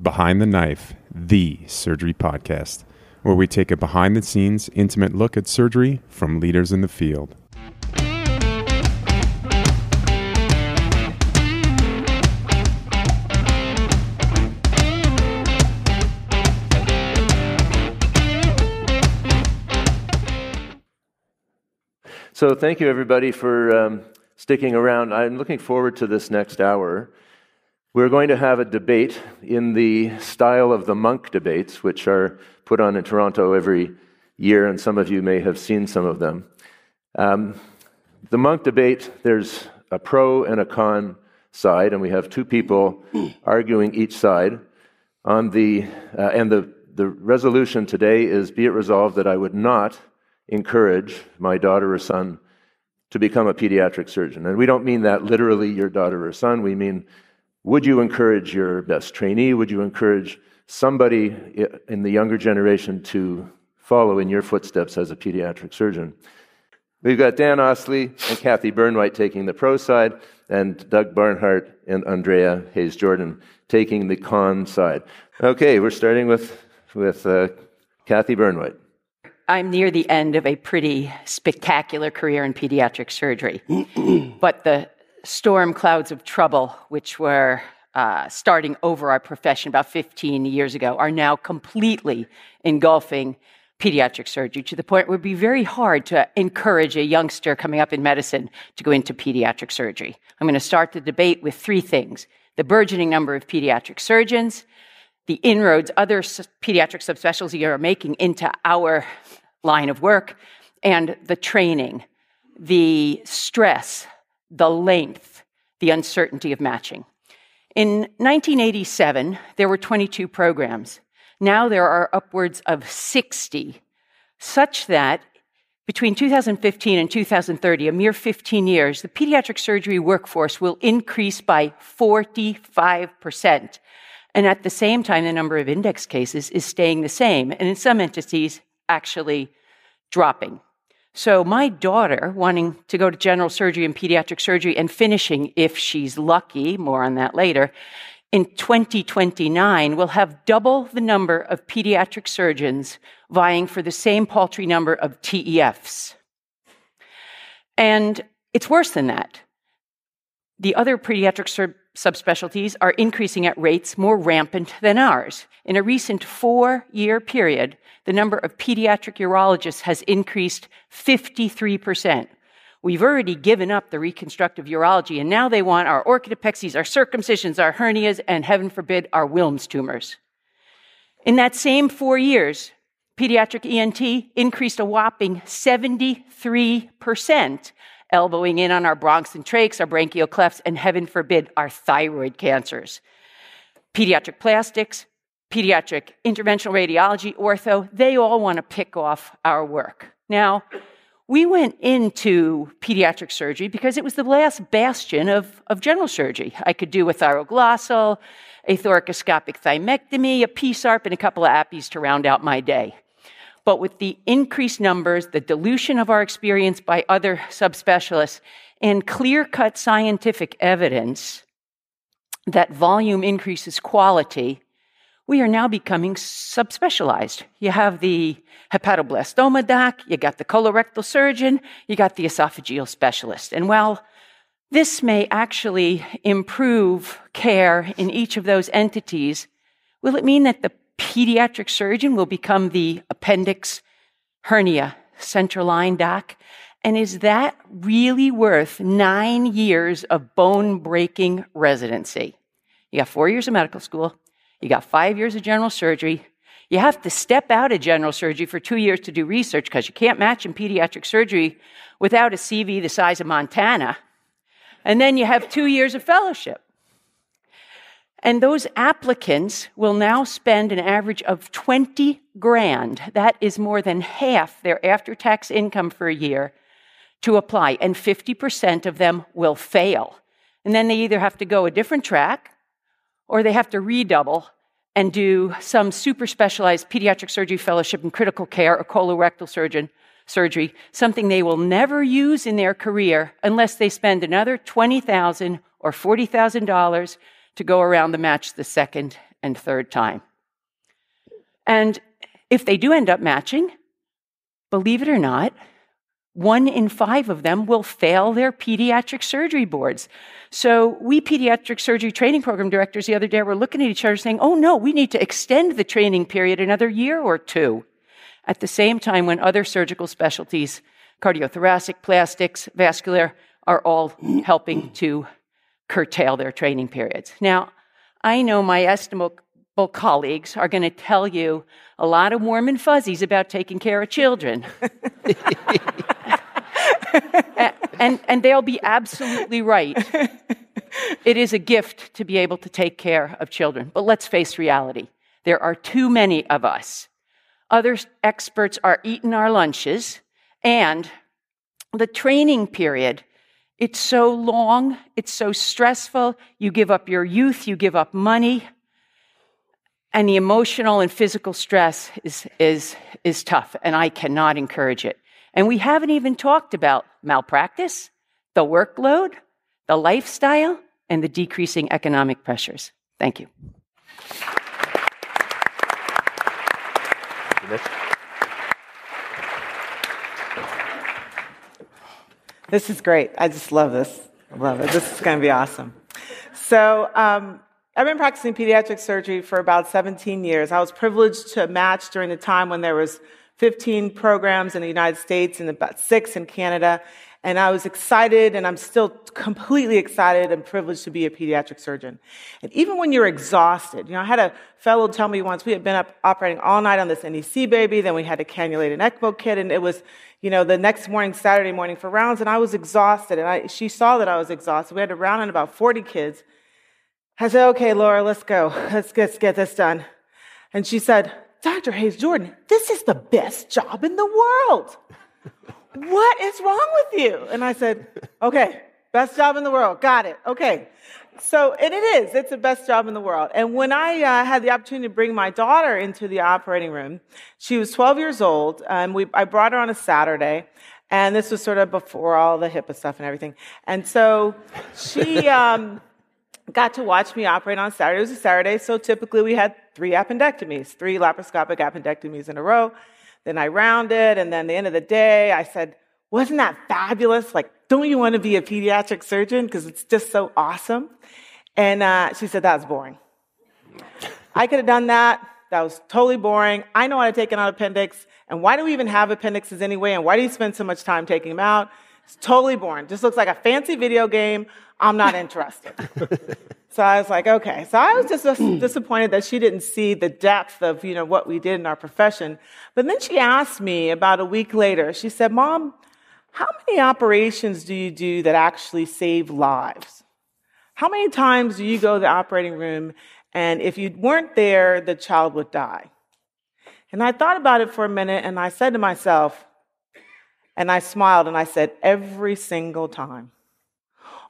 Behind the Knife, the surgery podcast, where we take a behind the scenes, intimate look at surgery from leaders in the field. So, thank you everybody for um, sticking around. I'm looking forward to this next hour. We're going to have a debate in the style of the Munk debates, which are put on in Toronto every year, and some of you may have seen some of them. Um, the Munk debate, there's a pro and a con side, and we have two people arguing each side. On the, uh, and the, the resolution today is be it resolved that I would not encourage my daughter or son to become a pediatric surgeon. And we don't mean that literally your daughter or son, we mean would you encourage your best trainee? Would you encourage somebody in the younger generation to follow in your footsteps as a pediatric surgeon? We've got Dan Ostlie and Kathy Burnweit taking the pro side, and Doug Barnhart and Andrea Hayes Jordan taking the con side. Okay, we're starting with, with uh, Kathy Burnweit. I'm near the end of a pretty spectacular career in pediatric surgery. but the storm clouds of trouble, which were uh, starting over our profession about 15 years ago, are now completely engulfing pediatric surgery to the point where it would be very hard to encourage a youngster coming up in medicine to go into pediatric surgery. I'm going to start the debate with three things the burgeoning number of pediatric surgeons, the inroads other pediatric subspecialties are making into our line of work, and the training, the stress, the length, the uncertainty of matching. In 1987, there were 22 programs. Now there are upwards of 60, such that between 2015 and 2030, a mere 15 years, the pediatric surgery workforce will increase by 45%. And at the same time, the number of index cases is staying the same, and in some entities, actually dropping. So, my daughter, wanting to go to general surgery and pediatric surgery and finishing, if she's lucky, more on that later, in 2029, will have double the number of pediatric surgeons vying for the same paltry number of TEFs. And it's worse than that. The other pediatric sur- subspecialties are increasing at rates more rampant than ours. In a recent four year period, the number of pediatric urologists has increased 53%. We've already given up the reconstructive urology, and now they want our orchidopexies, our circumcisions, our hernias, and heaven forbid, our Wilms tumors. In that same four years, pediatric ENT increased a whopping 73%, elbowing in on our bronchs and trachs, our branchial clefts, and heaven forbid, our thyroid cancers. Pediatric plastics, pediatric interventional radiology, ortho, they all want to pick off our work. Now, we went into pediatric surgery because it was the last bastion of, of general surgery. I could do a thyroglossal, a thoracoscopic thymectomy, a PSARP, and a couple of appies to round out my day. But with the increased numbers, the dilution of our experience by other subspecialists, and clear cut scientific evidence that volume increases quality, we are now becoming subspecialized. You have the hepatoblastoma doc, you got the colorectal surgeon, you got the esophageal specialist. And while this may actually improve care in each of those entities, will it mean that the pediatric surgeon will become the appendix hernia central line doc? And is that really worth nine years of bone breaking residency? You got four years of medical school, you got five years of general surgery. You have to step out of general surgery for two years to do research because you can't match in pediatric surgery without a CV the size of Montana. And then you have two years of fellowship. And those applicants will now spend an average of 20 grand. That is more than half their after tax income for a year to apply. And 50% of them will fail. And then they either have to go a different track or they have to redouble and do some super specialized pediatric surgery fellowship in critical care or colorectal surgeon surgery, something they will never use in their career unless they spend another $20,000 or $40,000 to go around the match the second and third time. And if they do end up matching, believe it or not, one in five of them will fail their pediatric surgery boards. So, we pediatric surgery training program directors the other day were looking at each other saying, oh no, we need to extend the training period another year or two. At the same time, when other surgical specialties, cardiothoracic, plastics, vascular, are all helping to curtail their training periods. Now, I know my estimable colleagues are going to tell you a lot of warm and fuzzies about taking care of children. and, and they'll be absolutely right. It is a gift to be able to take care of children. But let's face reality there are too many of us. Other experts are eating our lunches, and the training period it's so long, it's so stressful. You give up your youth, you give up money, and the emotional and physical stress is, is, is tough, and I cannot encourage it. And we haven't even talked about malpractice, the workload, the lifestyle, and the decreasing economic pressures. Thank you. This is great. I just love this. I love it. This is going to be awesome. So, um, I've been practicing pediatric surgery for about 17 years. I was privileged to match during the time when there was 15 programs in the United States and about six in Canada. And I was excited, and I'm still completely excited and privileged to be a pediatric surgeon. And even when you're exhausted, you know, I had a fellow tell me once we had been up operating all night on this NEC baby, then we had to cannulate an ECMO kit, and it was, you know, the next morning, Saturday morning for rounds, and I was exhausted. And I, she saw that I was exhausted. We had to round in about 40 kids. I said, okay, Laura, let's go. Let's, let's get this done. And she said, Dr. Hayes Jordan, this is the best job in the world. What is wrong with you? And I said, okay, best job in the world. Got it. Okay. So, and it is, it's the best job in the world. And when I uh, had the opportunity to bring my daughter into the operating room, she was 12 years old, and we, I brought her on a Saturday, and this was sort of before all the HIPAA stuff and everything. And so she, um, got to watch me operate on Saturday. It was a Saturday, so typically we had three appendectomies, three laparoscopic appendectomies in a row. Then I rounded, and then the end of the day, I said, Wasn't that fabulous? Like, don't you want to be a pediatric surgeon? Because it's just so awesome. And uh, she said, That's boring. I could have done that. That was totally boring. I know how to take an appendix. And why do we even have appendixes anyway? And why do you spend so much time taking them out? It's totally boring. Just looks like a fancy video game. I'm not interested. so I was like, okay. So I was just mm. disappointed that she didn't see the depth of, you know, what we did in our profession. But then she asked me about a week later, she said, Mom, how many operations do you do that actually save lives? How many times do you go to the operating room and if you weren't there, the child would die? And I thought about it for a minute and I said to myself, and I smiled and I said, every single time.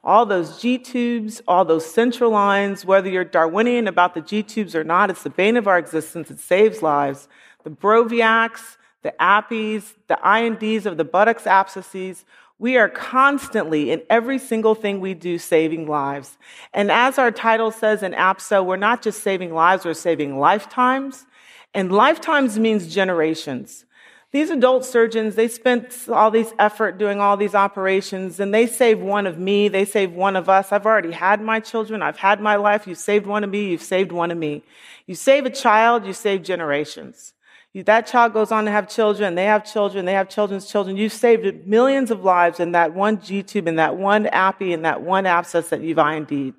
All those G tubes, all those central lines, whether you're Darwinian about the G tubes or not, it's the bane of our existence. It saves lives. The Broviacs, the Appies, the I&Ds of the buttocks abscesses, we are constantly in every single thing we do saving lives. And as our title says in APSA, we're not just saving lives, we're saving lifetimes. And lifetimes means generations. These adult surgeons, they spent all this effort doing all these operations and they saved one of me, they saved one of us. I've already had my children, I've had my life. You saved one of me, you've saved one of me. You save a child, you save generations. That child goes on to have children, they have children, they have children's children. You've saved millions of lives in that one G tube, in that one appy, in that one abscess that you've I&D'd.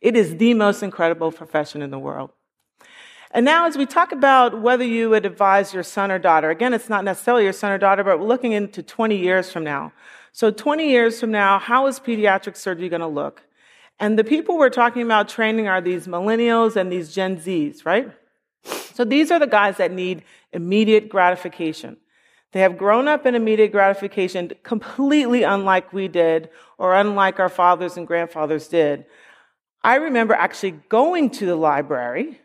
It is the most incredible profession in the world. And now, as we talk about whether you would advise your son or daughter, again, it's not necessarily your son or daughter, but we're looking into 20 years from now. So, 20 years from now, how is pediatric surgery going to look? And the people we're talking about training are these millennials and these Gen Zs, right? So, these are the guys that need immediate gratification. They have grown up in immediate gratification, completely unlike we did or unlike our fathers and grandfathers did. I remember actually going to the library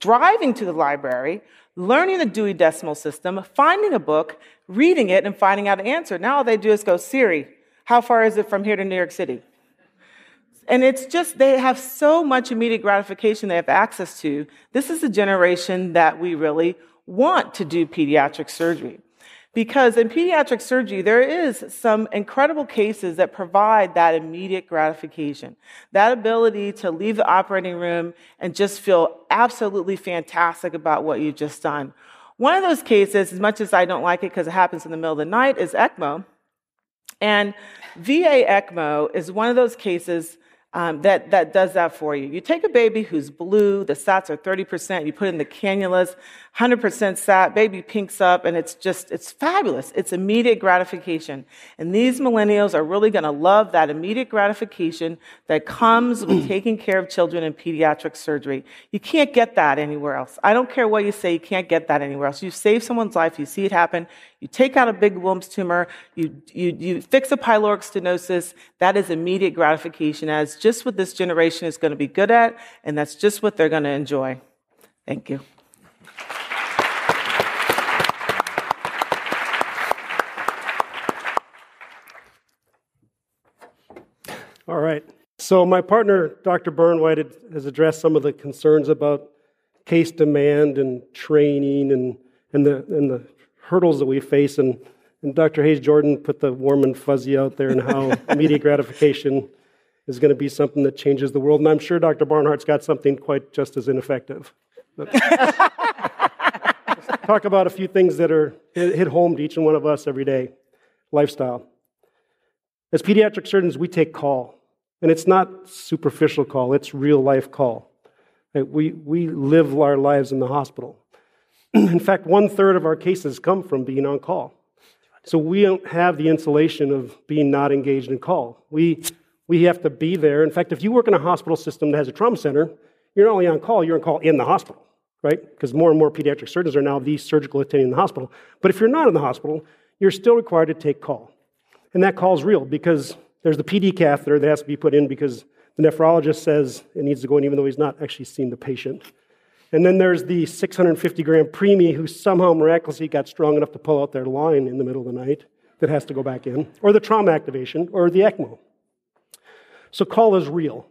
driving to the library, learning the Dewey Decimal System, finding a book, reading it, and finding out an answer. Now all they do is go, Siri, how far is it from here to New York City? And it's just, they have so much immediate gratification they have access to. This is a generation that we really want to do pediatric surgery. Because in pediatric surgery, there is some incredible cases that provide that immediate gratification, that ability to leave the operating room and just feel absolutely fantastic about what you've just done. One of those cases, as much as I don't like it because it happens in the middle of the night, is ECMO. And VA ECMO is one of those cases um, that, that does that for you. You take a baby who's blue, the SATs are 30%, you put in the cannulas, 100% SAT, baby pinks up, and it's just, it's fabulous. It's immediate gratification. And these millennials are really going to love that immediate gratification that comes with taking care of children in pediatric surgery. You can't get that anywhere else. I don't care what you say, you can't get that anywhere else. You save someone's life, you see it happen, you take out a big Wilms tumor, you, you, you fix a pyloric stenosis, that is immediate gratification as just what this generation is going to be good at, and that's just what they're going to enjoy. Thank you. All right. So, my partner, Dr. Burnweit, has addressed some of the concerns about case demand and training and, and, the, and the hurdles that we face. And, and Dr. Hayes Jordan put the warm and fuzzy out there and how immediate gratification is going to be something that changes the world. And I'm sure Dr. Barnhart's got something quite just as ineffective. talk about a few things that are hit home to each and one of us every day lifestyle. As pediatric surgeons, we take call. And it's not superficial call, it's real life call. We, we live our lives in the hospital. in fact, one third of our cases come from being on call. So we don't have the insulation of being not engaged in call. We, we have to be there. In fact, if you work in a hospital system that has a trauma center, you're not only on call, you're on call in the hospital, right? Because more and more pediatric surgeons are now the surgical attending in the hospital. But if you're not in the hospital, you're still required to take call. And that call is real because there's the PD catheter that has to be put in because the nephrologist says it needs to go in even though he's not actually seen the patient. And then there's the 650 gram preemie who somehow miraculously got strong enough to pull out their line in the middle of the night that has to go back in, or the trauma activation, or the ECMO. So call is real.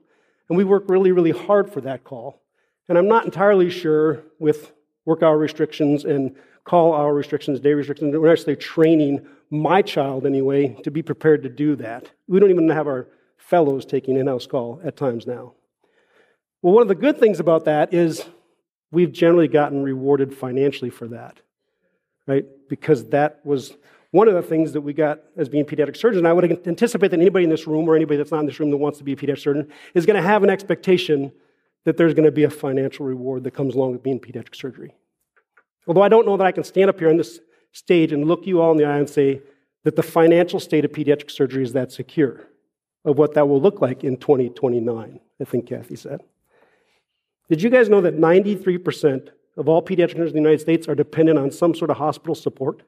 And we work really, really hard for that call. And I'm not entirely sure with work hour restrictions and call hour restrictions, day restrictions, we're actually training my child anyway to be prepared to do that. We don't even have our fellows taking in house call at times now. Well, one of the good things about that is we've generally gotten rewarded financially for that, right? Because that was one of the things that we got as being pediatric surgeons, and I would anticipate that anybody in this room or anybody that's not in this room that wants to be a pediatric surgeon is going to have an expectation that there's going to be a financial reward that comes along with being pediatric surgery. Although I don't know that I can stand up here on this stage and look you all in the eye and say that the financial state of pediatric surgery is that secure of what that will look like in 2029, I think Kathy said. Did you guys know that 93% of all pediatric nurses in the United States are dependent on some sort of hospital support?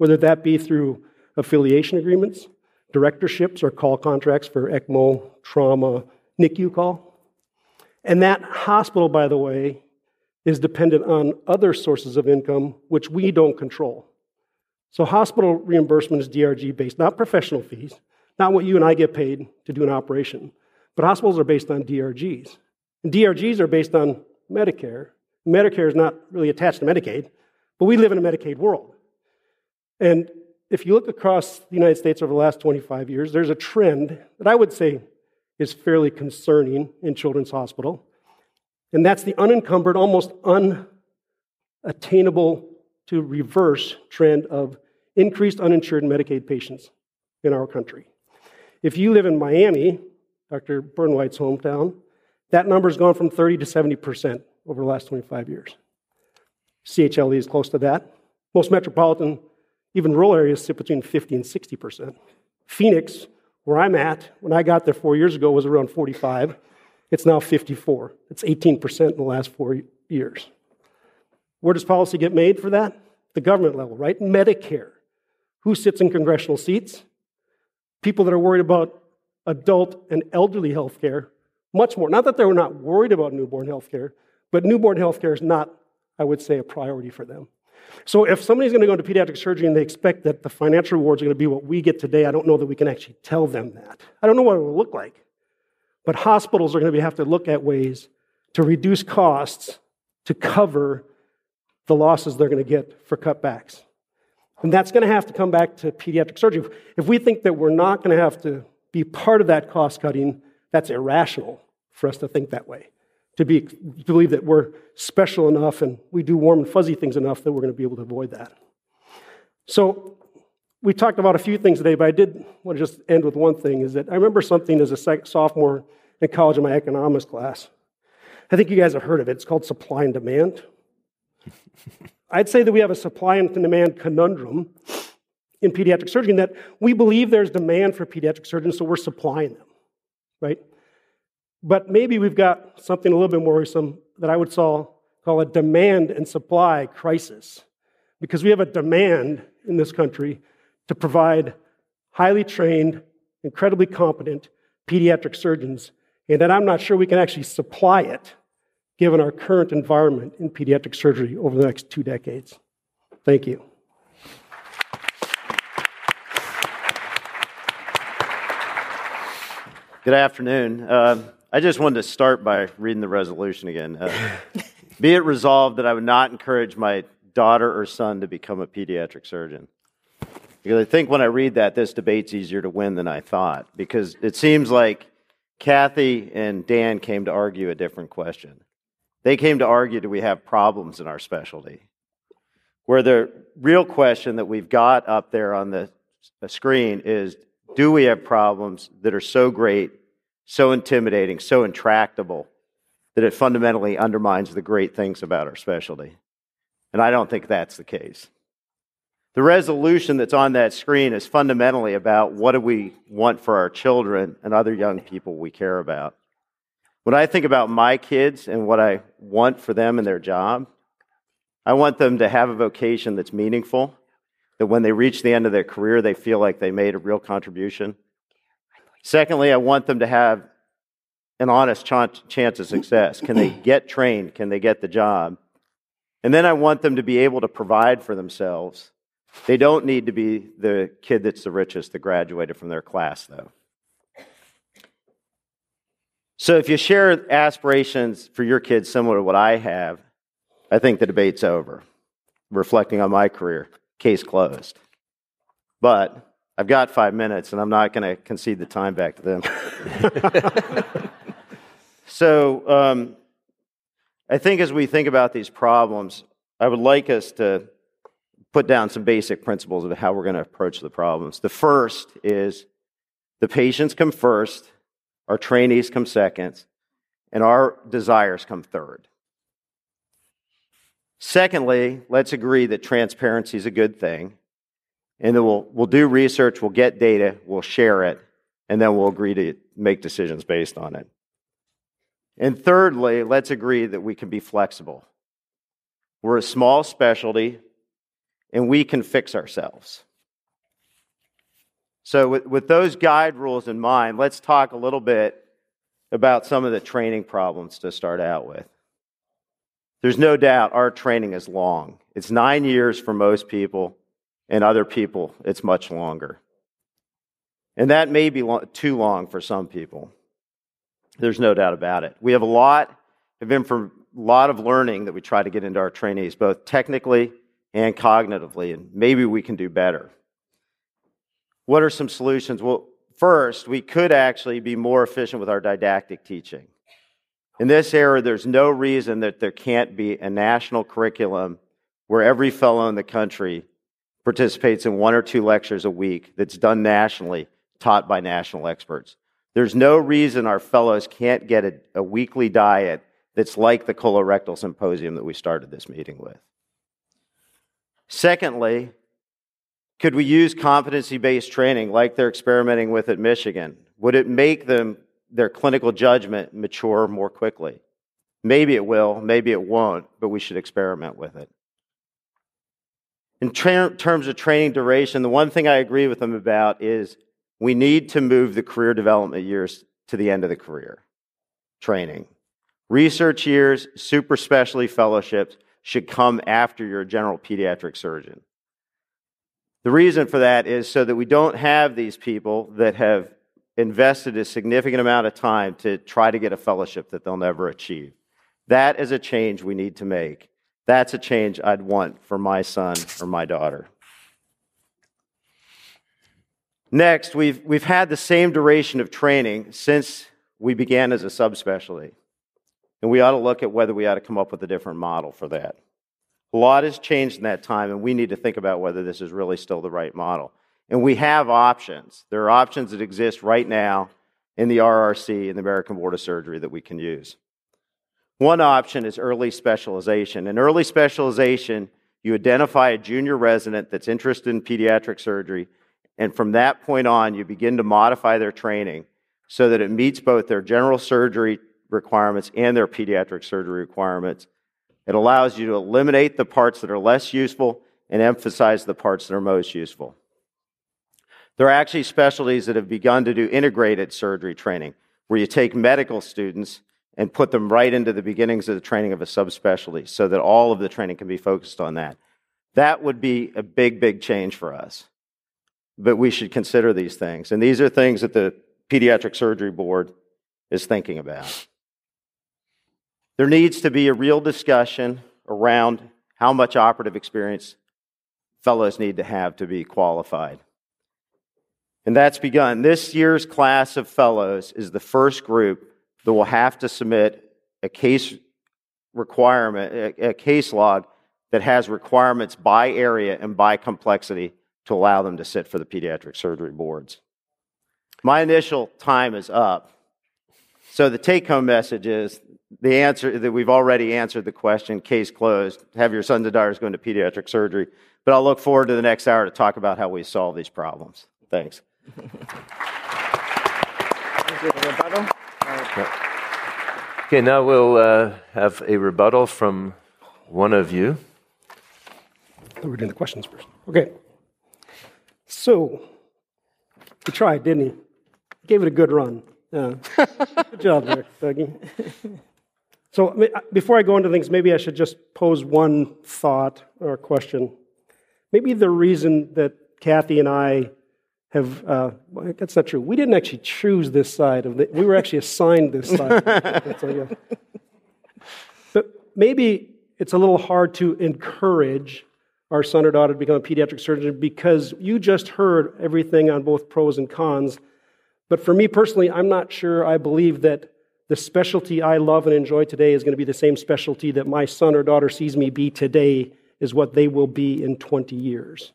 whether that be through affiliation agreements, directorships, or call contracts for ECMO, trauma, NICU call. And that hospital, by the way, is dependent on other sources of income which we don't control. So, hospital reimbursement is DRG based, not professional fees, not what you and I get paid to do an operation, but hospitals are based on DRGs. And DRGs are based on Medicare. Medicare is not really attached to Medicaid, but we live in a Medicaid world. And if you look across the United States over the last 25 years, there's a trend that I would say is fairly concerning in Children's Hospital. And that's the unencumbered, almost unattainable to reverse trend of increased uninsured Medicaid patients in our country. If you live in Miami, Dr. Burnweit's hometown, that number's gone from 30 to 70% over the last 25 years. CHLA is close to that. Most metropolitan even rural areas sit between 50 and 60%. Phoenix, where I'm at, when I got there four years ago, was around 45. It's now 54. It's 18% in the last four years. Where does policy get made for that? The government level, right? Medicare. Who sits in congressional seats? People that are worried about adult and elderly health care much more. Not that they're not worried about newborn health care, but newborn health care is not, I would say, a priority for them. So if somebody's going to go into pediatric surgery and they expect that the financial rewards are going to be what we get today, I don't know that we can actually tell them that. I don't know what it will look like. But But hospitals are going to have to look at ways to reduce costs to cover the losses they're going to get for cutbacks. And that's going to have to come back to pediatric surgery. If we think that we're not going to have to be part of that cost cutting, that's irrational for us to think that way. To, be, to believe that we're special enough and we do warm and fuzzy things enough that we're going to be able to avoid that. So, we talked about a few things today, but I did want to just end with one thing is that I remember something as a sophomore in college in my economics class. I think you guys have heard of it. It's called supply and demand. I'd say that we have a supply and demand conundrum in pediatric surgery in that we believe there's demand for pediatric surgeons, so we're supplying them, right? But maybe we've got something a little bit more worrisome that I would call, call a demand and supply crisis. Because we have a demand in this country to provide highly trained, incredibly competent pediatric surgeons, and that I'm not sure we can actually supply it given our current environment in pediatric surgery over the next two decades. Thank you. Good afternoon. Uh, I just wanted to start by reading the resolution again. Uh, be it resolved that I would not encourage my daughter or son to become a pediatric surgeon. Because I think when I read that, this debate's easier to win than I thought. Because it seems like Kathy and Dan came to argue a different question. They came to argue do we have problems in our specialty? Where the real question that we've got up there on the screen is do we have problems that are so great, so intimidating, so intractable that it fundamentally undermines the great things about our specialty? And I don't think that's the case. The resolution that's on that screen is fundamentally about what do we want for our children and other young people we care about. When I think about my kids and what I want for them and their job, I want them to have a vocation that's meaningful, that when they reach the end of their career, they feel like they made a real contribution. Secondly, I want them to have an honest ch- chance of success. Can they get trained? Can they get the job? And then I want them to be able to provide for themselves. They don't need to be the kid that's the richest that graduated from their class, though. So if you share aspirations for your kids similar to what I have, I think the debate's over. Reflecting on my career, case closed. But I've got five minutes, and I'm not going to concede the time back to them. so um, I think as we think about these problems, I would like us to put down some basic principles of how we're going to approach the problems. The first is the patients come first our trainees come second, and our desires come third. Secondly, let's agree that transparency is a good thing, and then we'll, we'll do research, we'll get data, we'll share it, and then we'll agree to make decisions based on it. And thirdly, let's agree that we can be flexible. We're a small specialty, and we can fix ourselves. So, with, with those guide rules in mind, let's talk a little bit about some of the training problems to start out with. There's no doubt our training is long. It's nine years for most people, and other people, it's much longer. And that may be too long for some people. There's no doubt about it. We have a lot of a lot of learning that we try to get into our trainees, both technically and cognitively, and maybe we can do better. What are some solutions? Well, first, we could actually be more efficient with our didactic teaching. In this era, there's no reason that there can't be a national curriculum where every fellow in the country participates in one or two lectures a week that's done nationally, taught by national experts. There's no reason our fellows can't get a, a weekly diet that's like the colorectal symposium that we started this meeting with. Secondly, could we use competency based training like they're experimenting with at Michigan? Would it make them, their clinical judgment mature more quickly? Maybe it will, maybe it won't, but we should experiment with it. In tra- terms of training duration, the one thing I agree with them about is we need to move the career development years to the end of the career training. Research years, super specialty fellowships should come after you're general pediatric surgeon. The reason for that is so that we don't have these people that have invested a significant amount of time to try to get a fellowship that they'll never achieve. That is a change we need to make. That's a change I'd want for my son or my daughter. Next, we've, we've had the same duration of training since we began as a subspecialty. And we ought to look at whether we ought to come up with a different model for that. A lot has changed in that time, and we need to think about whether this is really still the right model. And we have options. There are options that exist right now in the RRC and the American Board of Surgery that we can use. One option is early specialization. In early specialization, you identify a junior resident that's interested in pediatric surgery, and from that point on, you begin to modify their training so that it meets both their general surgery requirements and their pediatric surgery requirements. It allows you to eliminate the parts that are less useful and emphasize the parts that are most useful. There are actually specialties that have begun to do integrated surgery training, where you take medical students and put them right into the beginnings of the training of a subspecialty so that all of the training can be focused on that. That would be a big, big change for us. But we should consider these things. And these are things that the Pediatric Surgery Board is thinking about. There needs to be a real discussion around how much operative experience fellows need to have to be qualified. And that's begun. This year's class of fellows is the first group that will have to submit a case requirement, a, a case log that has requirements by area and by complexity to allow them to sit for the pediatric surgery boards. My initial time is up. So the take home message is the answer that we've already answered the question, case closed. Have your sons and daughters go into pediatric surgery. But I'll look forward to the next hour to talk about how we solve these problems. Thanks. Okay, now we'll uh, have a rebuttal from one of you. We're doing the questions first. Okay. So, he tried, didn't he? Gave it a good run. Yeah. good job there, Dougie. So, before I go into things, maybe I should just pose one thought or question. Maybe the reason that Kathy and I have, uh, well, that's not true. We didn't actually choose this side of the, we were actually assigned this side. but maybe it's a little hard to encourage our son or daughter to become a pediatric surgeon because you just heard everything on both pros and cons. But for me personally, I'm not sure I believe that the specialty I love and enjoy today is going to be the same specialty that my son or daughter sees me be today is what they will be in 20 years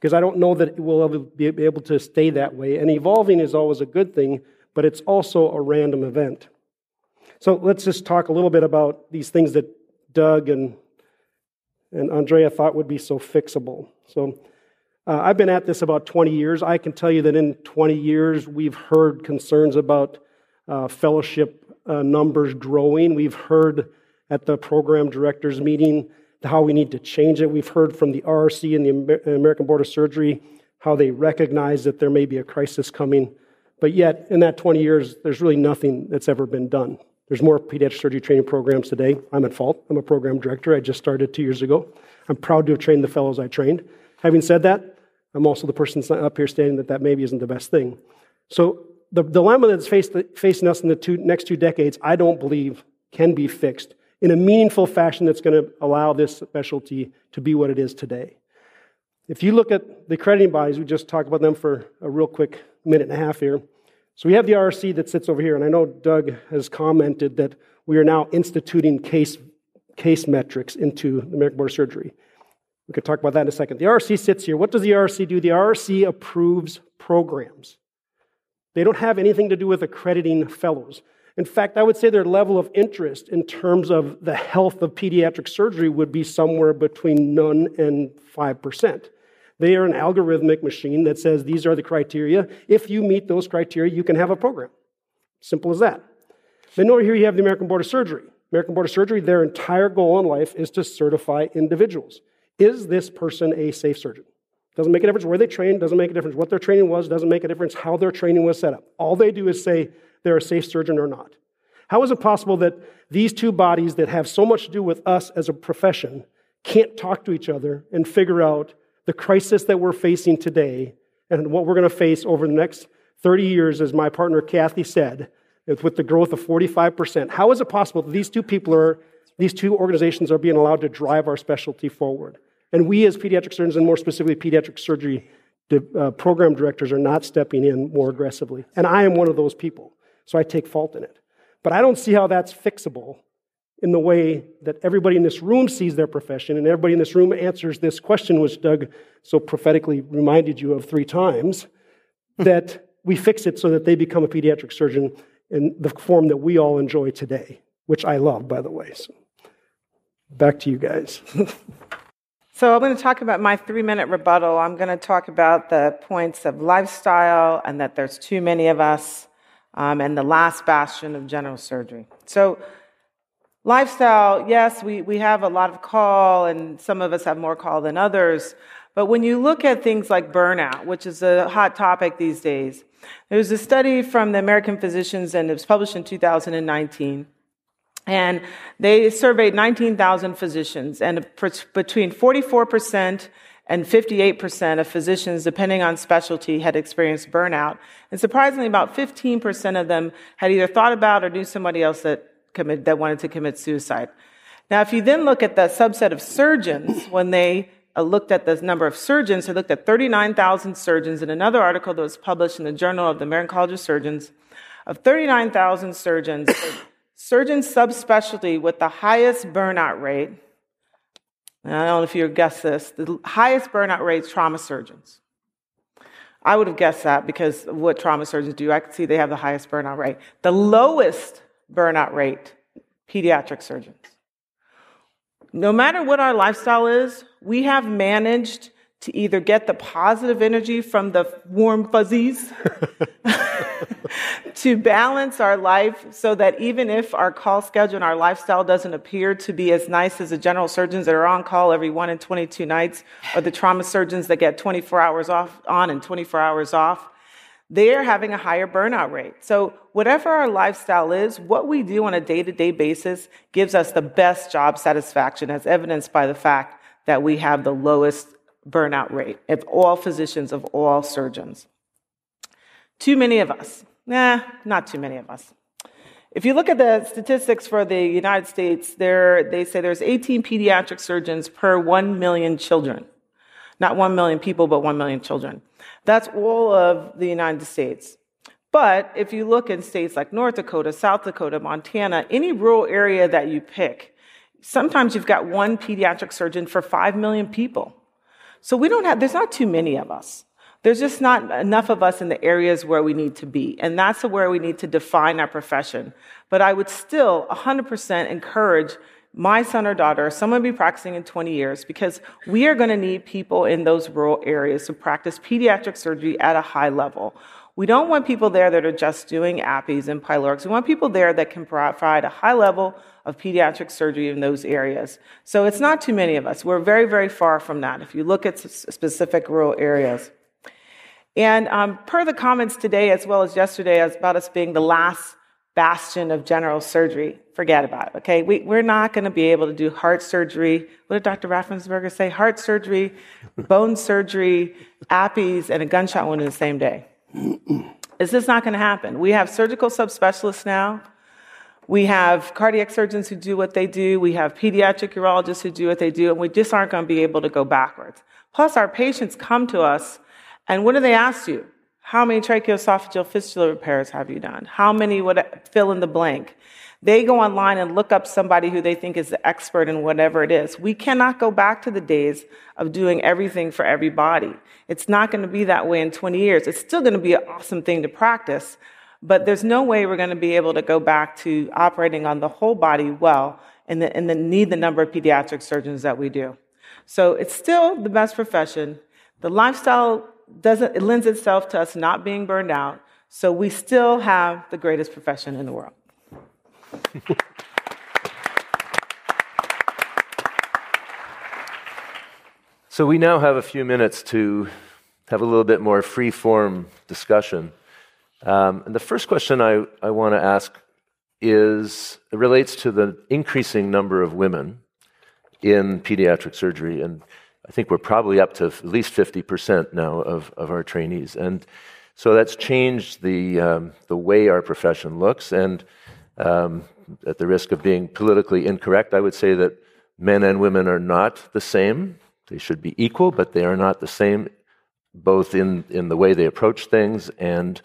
because I don't know that it will ever be able to stay that way. And evolving is always a good thing, but it's also a random event. So let's just talk a little bit about these things that Doug and, and Andrea thought would be so fixable. So uh, I've been at this about 20 years. I can tell you that in 20 years, we've heard concerns about uh, fellowship uh, numbers growing. We've heard at the program directors meeting how we need to change it. We've heard from the RRC and the American Board of Surgery how they recognize that there may be a crisis coming. But yet, in that 20 years, there's really nothing that's ever been done. There's more pediatric surgery training programs today. I'm at fault. I'm a program director. I just started two years ago. I'm proud to have trained the fellows I trained. Having said that, I'm also the person up here stating that that maybe isn't the best thing. So, the dilemma that's facing us in the two, next two decades, I don't believe can be fixed in a meaningful fashion that's going to allow this specialty to be what it is today. If you look at the accrediting bodies, we just talked about them for a real quick minute and a half here. So we have the RRC that sits over here, and I know Doug has commented that we are now instituting case, case metrics into the American Board of Surgery. We could talk about that in a second. The RRC sits here. What does the RRC do? The RRC approves programs. They don't have anything to do with accrediting fellows. In fact, I would say their level of interest in terms of the health of pediatric surgery would be somewhere between none and 5%. They are an algorithmic machine that says these are the criteria. If you meet those criteria, you can have a program. Simple as that. Then over here you have the American Board of Surgery. American Board of Surgery, their entire goal in life is to certify individuals. Is this person a safe surgeon? Doesn't make a difference where they trained, doesn't make a difference what their training was, doesn't make a difference how their training was set up. All they do is say, they're a safe surgeon or not. How is it possible that these two bodies that have so much to do with us as a profession can't talk to each other and figure out the crisis that we're facing today and what we're going to face over the next 30 years, as my partner Kathy said, with the growth of 45%. How is it possible that these two people are, these two organizations are being allowed to drive our specialty forward? And we, as pediatric surgeons, and more specifically pediatric surgery uh, program directors, are not stepping in more aggressively. And I am one of those people, so I take fault in it. But I don't see how that's fixable in the way that everybody in this room sees their profession, and everybody in this room answers this question, which Doug so prophetically reminded you of three times, hmm. that we fix it so that they become a pediatric surgeon in the form that we all enjoy today, which I love, by the way. So back to you guys. so I'm going to talk about my three minute rebuttal. I'm going to talk about the points of lifestyle and that there's too many of us, um, and the last bastion of general surgery. So Lifestyle, yes, we, we have a lot of call, and some of us have more call than others. But when you look at things like burnout, which is a hot topic these days, there's a study from the American Physicians, and it was published in 2019. And they surveyed 19,000 physicians, and between 44% and 58% of physicians, depending on specialty, had experienced burnout. And surprisingly, about 15% of them had either thought about or knew somebody else that commit, that wanted to commit suicide. Now, if you then look at the subset of surgeons, when they uh, looked at the number of surgeons, they looked at 39,000 surgeons in another article that was published in the Journal of the American College of Surgeons. Of 39,000 surgeons, surgeon subspecialty with the highest burnout rate, I don't know if you guessed this, the highest burnout rate trauma surgeons. I would have guessed that because of what trauma surgeons do. I could see they have the highest burnout rate. The lowest burnout rate, pediatric surgeons. No matter what our lifestyle is, we have managed to either get the positive energy from the warm fuzzies to balance our life so that even if our call schedule and our lifestyle doesn't appear to be as nice as the general surgeons that are on call every one in 22 nights or the trauma surgeons that get 24 hours off on and 24 hours off, they're having a higher burnout rate. So, whatever our lifestyle is, what we do on a day to day basis gives us the best job satisfaction, as evidenced by the fact that we have the lowest burnout rate of all physicians, of all surgeons. Too many of us. Nah, not too many of us. If you look at the statistics for the United States, there, they say there's 18 pediatric surgeons per 1 million children. Not 1 million people, but 1 million children. That's all of the United States. But if you look in states like North Dakota, South Dakota, Montana, any rural area that you pick, sometimes you've got one pediatric surgeon for 5 million people. So we don't have, there's not too many of us. There's just not enough of us in the areas where we need to be. And that's where we need to define our profession. But I would still 100% encourage my son or daughter, someone be practicing in 20 years because we are going to need people in those rural areas to practice pediatric surgery at a high level. We don't want people there that are just doing appies and pylorics. We want people there that can provide a high level of pediatric surgery in those areas. So it's not too many of us. We're very, very far from that if you look at specific rural areas. And um, per the comments today as well as yesterday about us being the last bastion of general surgery, forget about it, okay? We, we're not going to be able to do heart surgery. What did Dr. Raffensperger say? Heart surgery, bone surgery, appies, and a gunshot wound in the same day. Is this not going to happen? We have surgical subspecialists now. We have cardiac surgeons who do what they do. We have pediatric urologists who do what they do, and we just aren't going to be able to go backwards. Plus, our patients come to us, and what do they ask you? How many tracheoesophageal fistula repairs have you done? How many would fill in the blank? They go online and look up somebody who they think is the expert in whatever it is. We cannot go back to the days of doing everything for everybody. It's not going to be that way in 20 years. It's still going to be an awesome thing to practice, but there's no way we're going to be able to go back to operating on the whole body well and, the, and the need the number of pediatric surgeons that we do. So it's still the best profession. The lifestyle doesn't, it lends itself to us not being burned out. So we still have the greatest profession in the world. so we now have a few minutes to have a little bit more free form discussion. Um, and the first question I, I want to ask is it relates to the increasing number of women in pediatric surgery. And I think we're probably up to at least 50% now of, of our trainees. And So that's changed the, um, the way our profession looks. And um, at the risk of being politically incorrect, I would say that men and women are not the same. They should be equal, but they are not the same, both in, in the way they approach things and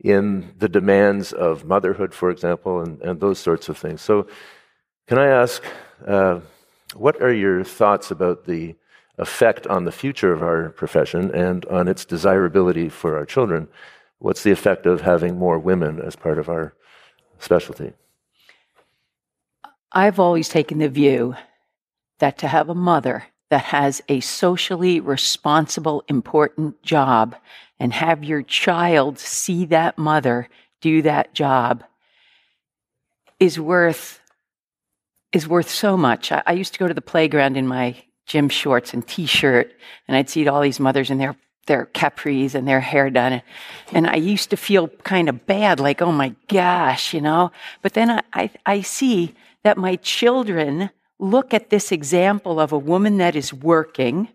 in the demands of motherhood, for example, and, and those sorts of things. So, can I ask, uh, what are your thoughts about the effect on the future of our profession and on its desirability for our children? What's the effect of having more women as part of our specialty? I've always taken the view that to have a mother that has a socially responsible, important job and have your child see that mother do that job is worth is worth so much. I, I used to go to the playground in my gym shorts and t-shirt and I'd see all these mothers in their their capris and their hair done. And I used to feel kind of bad, like, oh my gosh, you know. But then I, I, I see that my children look at this example of a woman that is working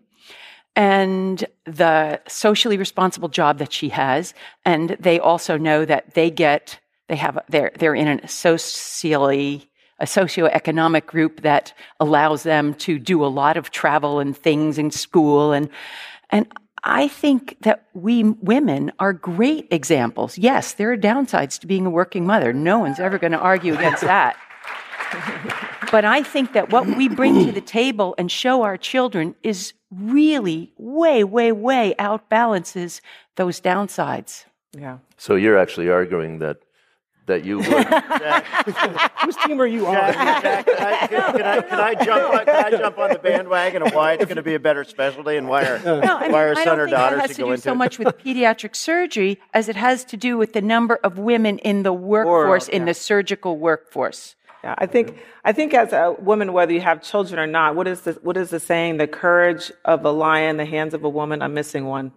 and the socially responsible job that she has. And they also know that they get, they have, they're, they're in a socially, a socioeconomic group that allows them to do a lot of travel and things in school. And, and I think that we women are great examples. Yes, there are downsides to being a working mother. No one's ever going to argue against that. but I think that what we bring to the table and show our children is really way, way, way outbalances those downsides. Yeah. So you're actually arguing that that you would. Whose team are you on? Jack, can, I, can, I, can, I jump on, can I jump on the bandwagon of why it's going to be a better specialty and why our, no, I mean, why our I son or don't think daughter that has should to do so it? much with pediatric surgery as it has to do with the number of women in the workforce, in yeah. the surgical workforce. Yeah, I think I think as a woman, whether you have children or not, what is the what is the saying? The courage of a lion, the hands of a woman. I'm missing one.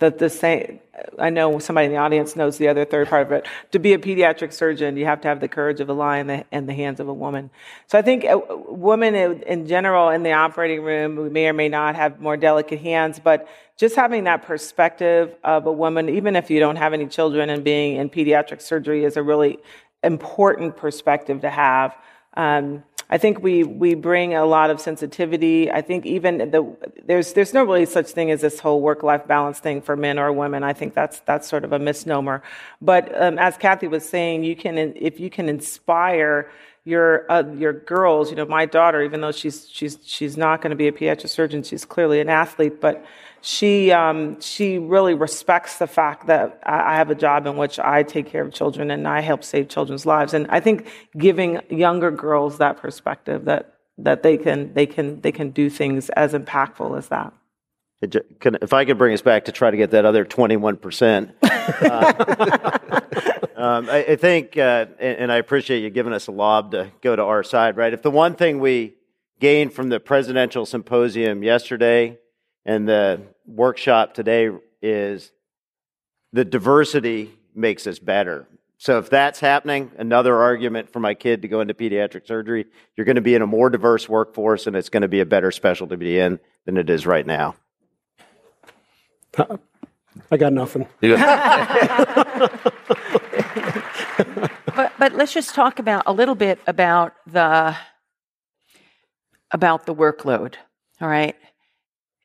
The the same. I know somebody in the audience knows the other third part of it. To be a pediatric surgeon, you have to have the courage of a lion and the hands of a woman. So I think women in in general in the operating room, we may or may not have more delicate hands, but just having that perspective of a woman, even if you don't have any children, and being in pediatric surgery is a really important perspective to have. Um, I think we we bring a lot of sensitivity. I think even the there's there's no really such thing as this whole work life balance thing for men or women. I think that's that's sort of a misnomer. But um, as Kathy was saying, you can if you can inspire your uh, your girls. You know, my daughter, even though she's she's she's not going to be a pediatric surgeon, she's clearly an athlete, but she um, she really respects the fact that I have a job in which I take care of children and I help save children's lives. And I think giving younger girls that perspective that that they can they can they can do things as impactful as that. If I could bring us back to try to get that other 21%. uh, um, I, I think, uh, and, and I appreciate you giving us a lob to go to our side, right? If the one thing we gained from the presidential symposium yesterday and the workshop today is the diversity makes us better. So if that's happening, another argument for my kid to go into pediatric surgery, you're going to be in a more diverse workforce and it's going to be a better specialty to be in than it is right now. I got nothing. But but let's just talk about a little bit about the about the workload. All right.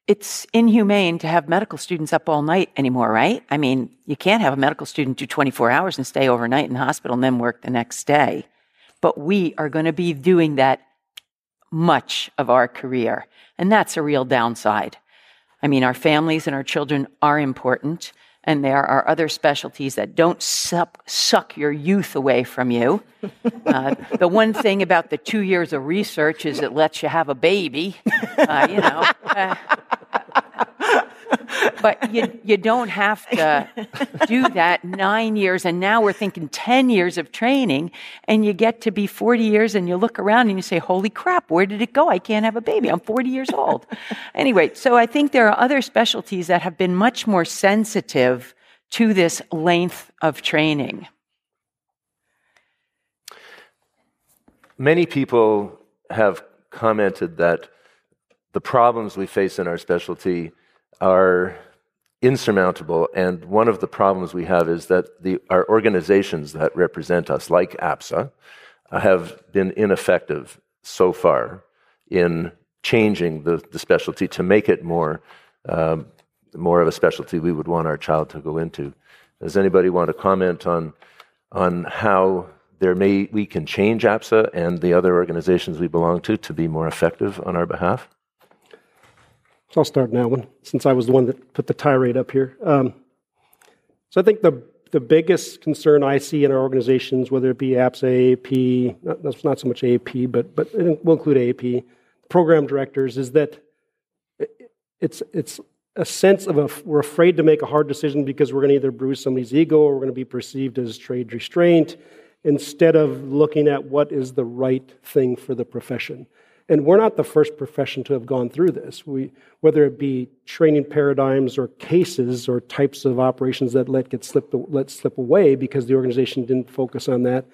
It's inhumane to have medical students up all night anymore, right? I mean, you can't have a medical student do 24 hours and stay overnight in the hospital and then work the next day. But we are going to be doing that much of our career. And that's a real downside. I mean, our families and our children are important, and there are other specialties that don't suck, suck your youth away from you. Uh, the one thing about the two years of research is it lets you have a baby, uh, you know. Uh, but you, you don't have to do that nine years, and now we're thinking 10 years of training, and you get to be 40 years and you look around and you say, Holy crap, where did it go? I can't have a baby. I'm 40 years old. anyway, so I think there are other specialties that have been much more sensitive to this length of training. Many people have commented that the problems we face in our specialty are insurmountable. And one of the problems we have is that the, our organizations that represent us, like APSA, have been ineffective so far in changing the, the specialty to make it more, um, more of a specialty we would want our child to go into. Does anybody want to comment on, on how there may, we can change APSA and the other organizations we belong to to be more effective on our behalf? So I'll start now, one, since I was the one that put the tirade up here. Um, so I think the the biggest concern I see in our organizations, whether it be APSA, AAP, not, not so much AAP, but but we'll include AAP, program directors, is that it's it's a sense of a, we're afraid to make a hard decision because we're going to either bruise somebody's ego or we're going to be perceived as trade restraint, instead of looking at what is the right thing for the profession. And we're not the first profession to have gone through this. We, whether it be training paradigms or cases or types of operations that let get slip, let slip away because the organization didn't focus on that.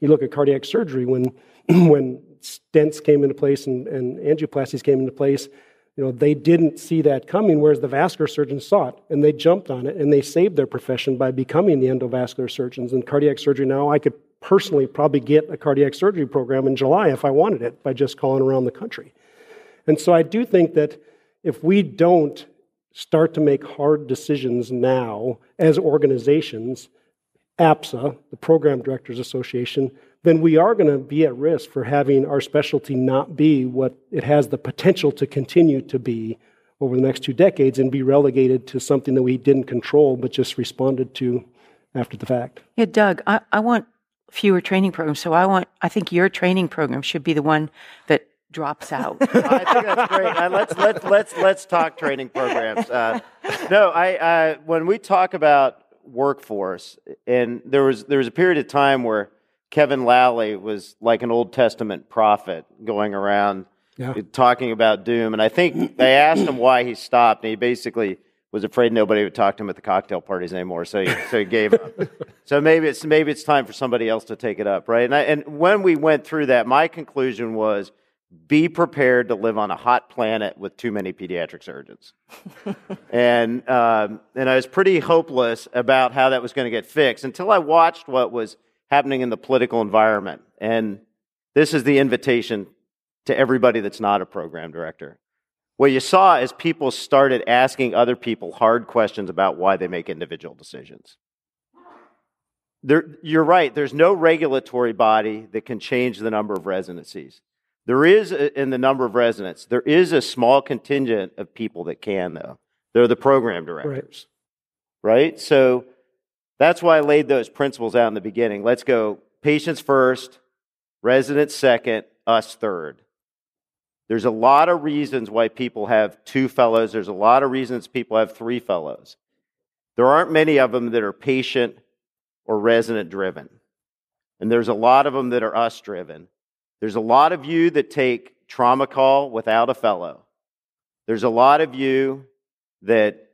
You look at cardiac surgery when, when stents came into place and, and angioplasties came into place, you know, they didn't see that coming, whereas the vascular surgeons saw it and they jumped on it and they saved their profession by becoming the endovascular surgeons. And cardiac surgery now, I could personally probably get a cardiac surgery program in July if I wanted it by just calling around the country. And so I do think that if we don't start to make hard decisions now as organizations, APSA, the Program Directors Association, then we are going to be at risk for having our specialty not be what it has the potential to continue to be over the next two decades and be relegated to something that we didn't control but just responded to after the fact. Yeah, Doug, I, I want fewer training programs. So I want, I think your training program should be the one that drops out. I think that's great. Uh, let's let's let's let's talk training programs. Uh, no, I uh, when we talk about workforce, and there was there was a period of time where Kevin Lally was like an Old Testament prophet going around yeah. talking about doom, and I think they asked him why he stopped, and he basically was afraid nobody would talk to him at the cocktail parties anymore, so he, so he gave up. so maybe it's maybe it's time for somebody else to take it up, right? And, I, and when we went through that, my conclusion was be prepared to live on a hot planet with too many pediatric surgeons. and um, and I was pretty hopeless about how that was going to get fixed until I watched what was happening in the political environment. And this is the invitation to everybody that's not a program director. What you saw is people started asking other people hard questions about why they make individual decisions. There, you're right, there's no regulatory body that can change the number of residencies. There is, uh, in the number of residents, there is a small contingent of people that can, though. They're the program directors. Right? right? So that's why I laid those principles out in the beginning. Let's go patients first, residents second, us third. There's a lot of reasons why people have two fellows. There's a lot of reasons people have three fellows. There aren't many of them that are patient or resident driven. And there's a lot of them that are us driven. There's a lot of you that take trauma call without a fellow. There's a lot of you that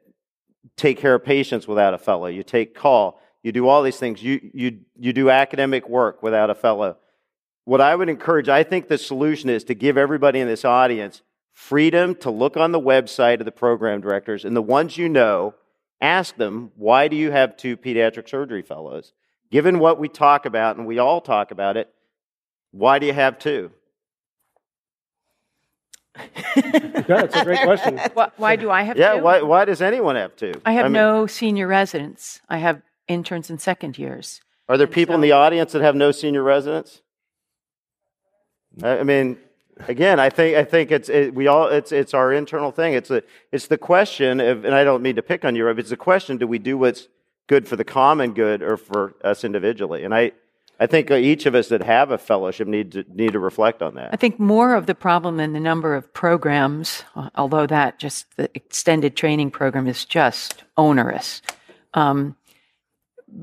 take care of patients without a fellow. You take call. You do all these things. You, you, you do academic work without a fellow what I would encourage, I think the solution is to give everybody in this audience freedom to look on the website of the program directors and the ones you know, ask them, why do you have two pediatric surgery fellows? Given what we talk about, and we all talk about it, why do you have two? yeah, that's a great question. Why, why do I have yeah, two? why, why does anyone have two? I have I mean, no senior residents. I have interns and second years. Are there people so, in the audience that have no senior residents? I mean, again, I think I think it's it, we all it's it's our internal thing. It's a it's the question of, and I don't mean to pick on you, but it's the question: Do we do what's good for the common good or for us individually? And I. I think each of us that have a fellowship need to need to reflect on that. I think more of the problem than the number of programs, although that just the extended training program is just onerous. Um,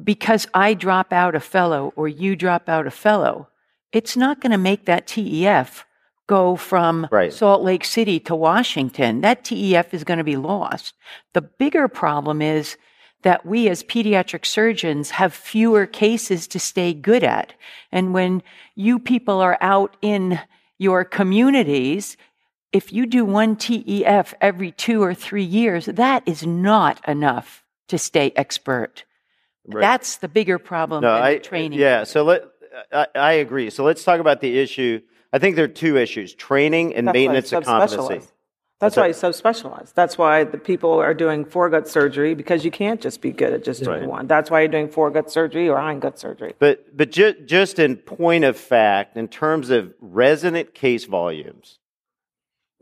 because I drop out a fellow or you drop out a fellow, it's not going to make that TEF go from right. Salt Lake City to Washington. That TEF is going to be lost. The bigger problem is that we as pediatric surgeons have fewer cases to stay good at. And when you people are out in your communities, if you do one TEF every two or three years, that is not enough to stay expert. Right. That's the bigger problem No, I training. Yeah, so let I, I agree. So let's talk about the issue. I think there are two issues: training and That's maintenance of competency. subspecialized. That's why it's so specialized. That's why the people are doing foregut surgery because you can't just be good at just doing Right. one. That's why you're doing foregut surgery or hindgut surgery. But but ju- just in point of fact, in terms of resident case volumes,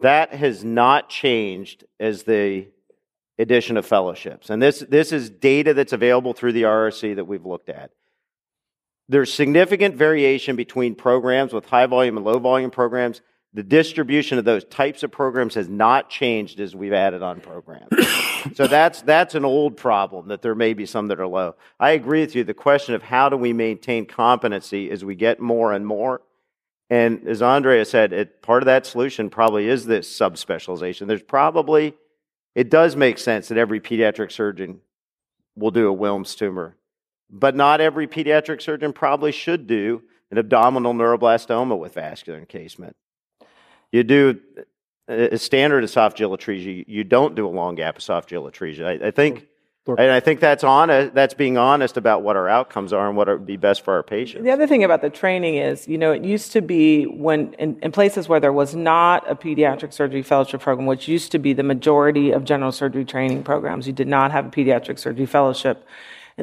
that has not changed as the addition of fellowships. And this this is data that's available through the RRC that we've looked at. There's significant variation between programs with high volume and low volume programs. The distribution of those types of programs has not changed as we've added on programs. so that's that's an old problem that there may be some that are low. I agree with you. The question of how do we maintain competency as we get more and more, and as Andrea said, it, part of that solution probably is this subspecialization. There's probably it does make sense that every pediatric surgeon will do a Wilms tumor, but not every pediatric surgeon probably should do an abdominal neuroblastoma with vascular encasement. You do a a standard esophageal atresia. You don't do a long gap esophageal atresia. I, I think, and I think that's honest. That's being honest about what our outcomes are and what would be best for our patients. The other thing about the training is, you know, it used to be when in, in places where there was not a pediatric surgery fellowship program, which used to be the majority of general surgery training programs, you did not have a pediatric surgery fellowship.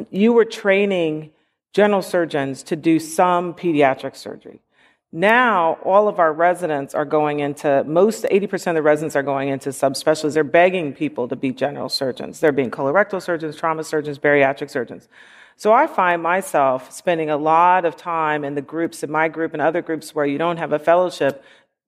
You were training general surgeons to do some pediatric surgery. Now, all of our residents are going into, most 80% of the residents are going into subspecialties. They're begging people to be general surgeons. They're being colorectal surgeons, trauma surgeons, bariatric surgeons. So I find myself spending a lot of time in the groups, in my group and other groups where you don't have a fellowship,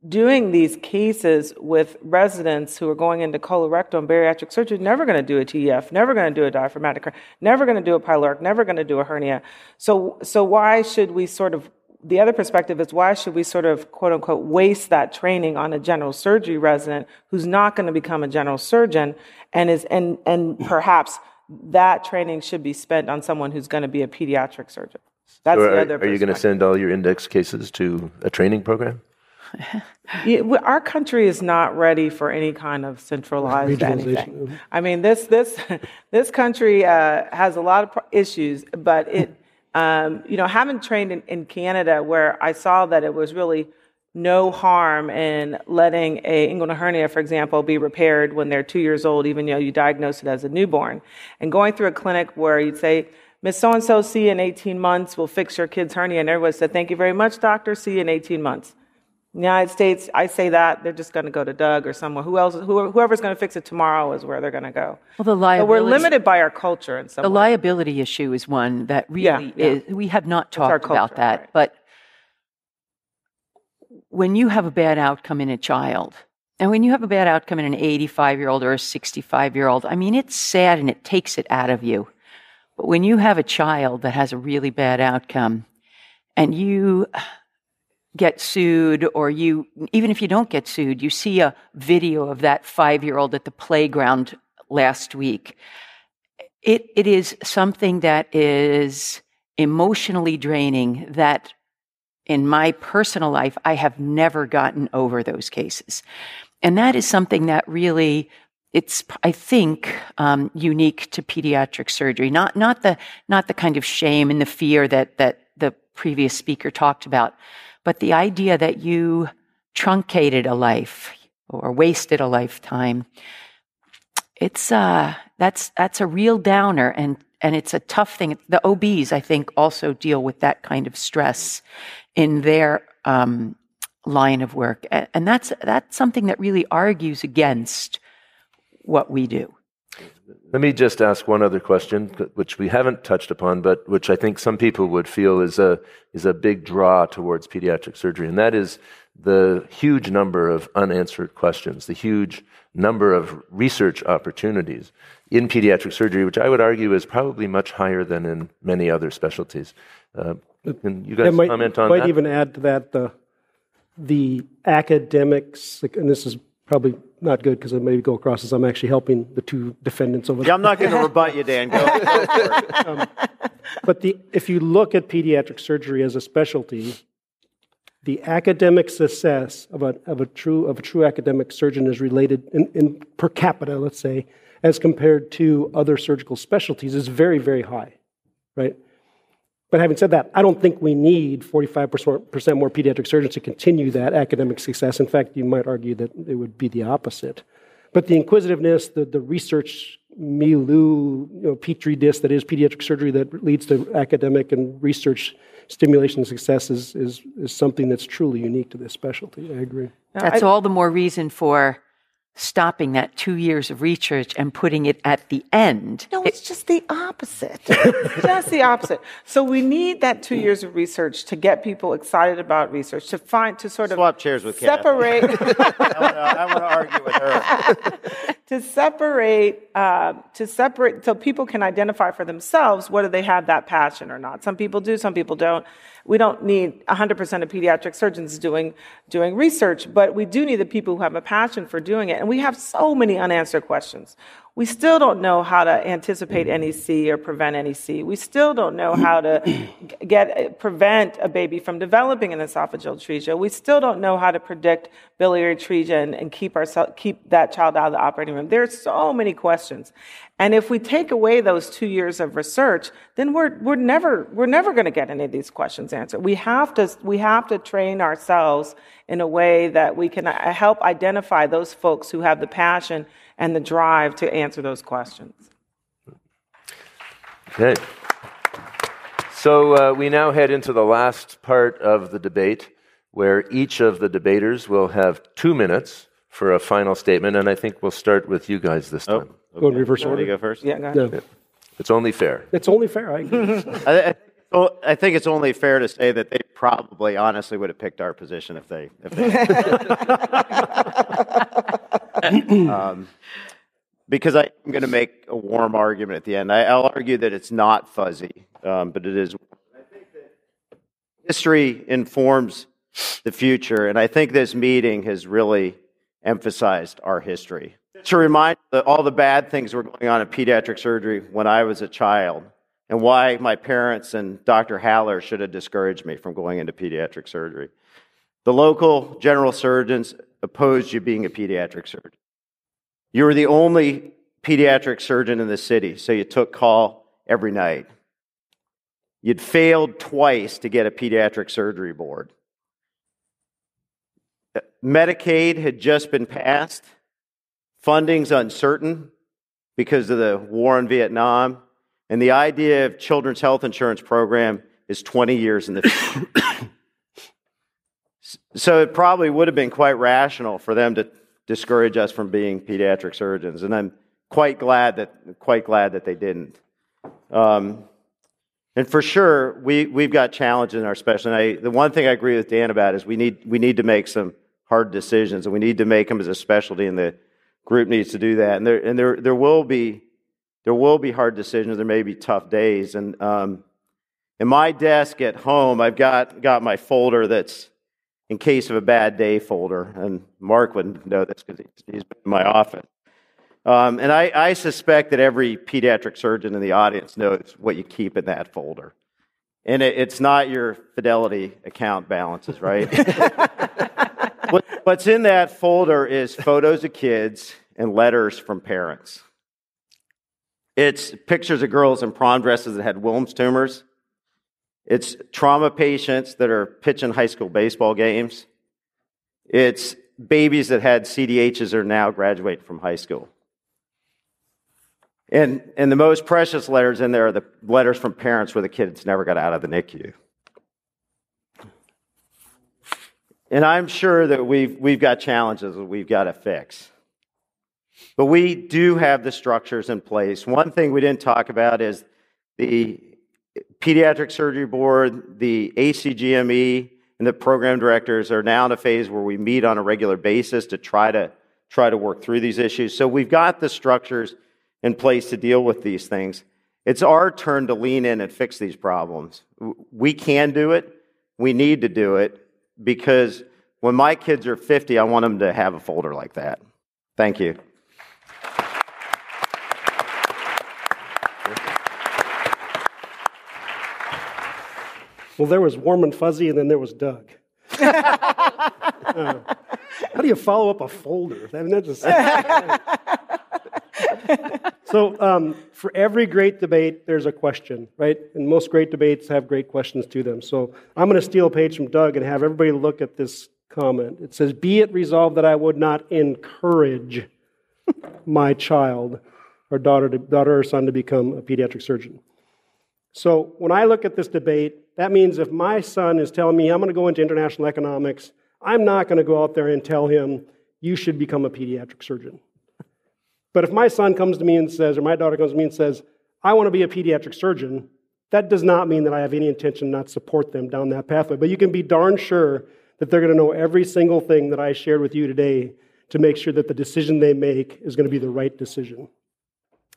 doing these cases with residents who are going into colorectal and bariatric surgery, never going to do a TEF, never going to do a diaphragmatic, never going to do a pyloric, never going to do a hernia. So, so why should we sort of the other perspective is why should we sort of quote unquote waste that training on a general surgery resident who's not going to become a general surgeon and is and and perhaps that training should be spent on someone who's going to be a pediatric surgeon. That's the are, other are you going to send all your index cases to a training program? Yeah, our country is not ready for any kind of centralized anything. I mean, this this this country uh, has a lot of issues, but it, um, you know, having trained in, in Canada, where I saw that it was really no harm in letting a inguinal hernia, for example, be repaired when they're two years old, even though you diagnose it as a newborn, and going through a clinic where you'd say. Miss So and so, see you in 18 months. We'll fix your kid's hernia. And everyone said, Thank you very much, doctor. See you in 18 months. United States, I say that they're just going to go to Doug or someone who else, who, whoever's going to fix it tomorrow is where they're going to go. Well, the But we're liability, limited by our culture in some the ways. liability issue is one that really Yeah, yeah. is. We have not talked about that, right. but when you have a bad outcome in a child, and when you have a bad outcome in an 85 year old or a 65 year old, I mean, it's sad and it takes it out of you. But when you have a child that has a really bad outcome and you get sued, or you, even if you don't get sued, you see a video of that five year old at the playground last week. It, it is something that is emotionally draining that in my personal life, I have never gotten over those cases. And that is something that really, it's, I think, um, unique to pediatric surgery. Not, not the, not the kind of shame and the fear that, that previous speaker talked about, but the idea that you truncated a life or wasted a lifetime. It's, uh, that's, that's a real downer and, and it's a tough thing. The OBs, I think, also deal with that kind of stress in their, um, line of work. A- And that's, that's something that really argues against what we do. Let me just ask one other question, which we haven't touched upon, but which I think some people would feel is a is a big draw towards pediatric surgery, and that is the huge number of unanswered questions, the huge number of research opportunities in pediatric surgery, which I would argue is probably much higher than in many other specialties. Uh, can you guys might, comment on might that? even add to that the, the academics, and this is probably not good because I maybe go across as I'm actually helping the two defendants over Yeah, there. I'm not going to rebut you, Dan. Go, go it. Um, but the, if you look at pediatric surgery as a specialty, the academic success of a, of a, true, of a true academic surgeon is related in, in per capita, let's say, as compared to other surgical specialties is very, very high, right? But having said that, I don't think we need 45% more pediatric surgeons to continue that academic success. In fact, you might argue that it would be the opposite. But the inquisitiveness, the, the research milieu, you know, petri dish that is pediatric surgery that leads to academic and research stimulation and success is, is, is something that's truly unique to this specialty. I agree. That's all the more reason for stopping that two years of research and putting it at the end. No, it's just the opposite. just the opposite. So we need that two years of research to get people excited about research, to find, to sort of Swap chairs with separate. I want to argue with her. to separate, uh, to separate, so people can identify for themselves whether they have that passion or not. Some people do, some people don't. We don't need 100% of pediatric surgeons doing, doing research, but we do need the people who have a passion for doing it. And we have so many unanswered questions. We still don't know how to anticipate NEC or prevent NEC. We still don't know how to get prevent a baby from developing an esophageal atresia. We still don't know how to predict biliary atresia and, and keep, our, keep that child out of the operating room. There are so many questions. And if we take away those two years of research, then we're, we're never, we're never going to get any of these questions answered. We have, to, we have to train ourselves in a way that we can uh, help identify those folks who have the passion and the drive to answer those questions. Okay. So uh, we now head into the last part of the debate where each of the debaters will have two minutes for a final statement, and I think we'll start with you guys this Oh, time. okay. Go in reverse order. You go first. Yeah, go ahead. No, It's only fair. it's only fair. I agree. I, I, well, I think it's only fair to say that they probably, honestly, would have picked our position if they. If they um, because I'm going to make a warm argument at the end. I, will argue that it's not fuzzy, um, but it is. I think that history informs the future, and I think this meeting has really emphasized our history. To remind that all the bad things were going on in pediatric surgery when I was a child, and why my parents and Dr. Haller should have discouraged me from going into pediatric surgery. The local general surgeons opposed you being a pediatric surgeon. You were the only pediatric surgeon in the city, so you took call every night. You'd failed twice to get a pediatric surgery board. Uh, Medicaid had just been passed. Funding's uncertain because of the war in Vietnam. And the idea of children's health insurance program is 20 years in the future. so it probably would have been quite rational for them to discourage us from being pediatric surgeons. And I'm quite glad that, quite glad that they didn't. Um, and for sure, we, we've got challenges in our specialty. I, the one thing I agree with Dan about is we need, we need to make some hard decisions, and we need to make them as a specialty, and the group needs to do that. And there, and there, there will be there will be hard decisions. There may be tough days. And um, in my desk at home, I've got got my folder that's in case of a bad day folder. And Mark would know this because he's been in my office. Um, and I, I suspect that every pediatric surgeon in the audience knows what you keep in that folder. And it, it's not your fidelity account balances, right? what, what's in that folder is photos of kids and letters from parents. It's pictures of girls in prom dresses that had Wilms tumors. It's trauma patients that are pitching high school baseball games. It's babies that had CDHs are now graduating from high school. And, and the most precious letters in there are the letters from parents where the kids never got out of the NICU. And I'm sure that we've, we've got challenges that we've got to fix. But we do have the structures in place. One thing we didn't talk about is the Pediatric Surgery Board, the ACGME, and the program directors are now in a phase where we meet on a regular basis to try to try to work through these issues. So we've got the structures in place to deal with these things. It's our turn to lean in and fix these problems. We can do it. We need to do it because when my kids are 50, I want them to have a folder like that. Thank you. Well, there was warm and fuzzy, and then there was Doug. Uh, how do you follow up a folder? I mean, that just. so, um, for every great debate, there's a question, right? And most great debates have great questions to them. So, I'm going to steal a page from Doug and have everybody look at this comment. It says, Be it resolved that I would not encourage my child or daughter, to, daughter or son to become a pediatric surgeon. So, when I look at this debate, that means if my son is telling me I'm going to go into international economics, I'm not going to go out there and tell him, you should become a pediatric surgeon. But if my son comes to me and says, or my daughter comes to me and says, I want to be a pediatric surgeon, that does not mean that I have any intention not support them down that pathway. But you can be darn sure that they're going to know every single thing that I shared with you today to make sure that the decision they make is going to be the right decision.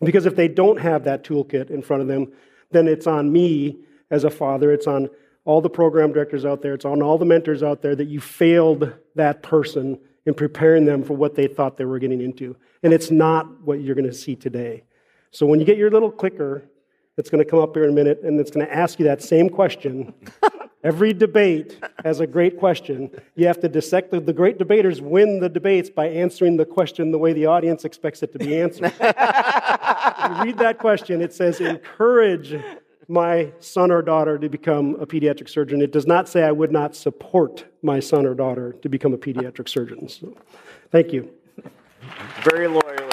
Because if they don't have that toolkit in front of them, then it's on me as a father, it's on all the program directors out there, it's on all the mentors out there that you failed that person in preparing them for what they thought they were getting into. And it's not what you're going to see today. So when you get your little clicker, it's going to come up here in a minute and it's going to ask you that same question. Every debate has a great question. You have to dissect the, the great debaters win the debates by answering the question the way the audience expects it to be answered. you read that question, it says, encourage my son or daughter to become a pediatric surgeon. It does not say I would not support my son or daughter to become a pediatric surgeon. So, thank you. Very loyally.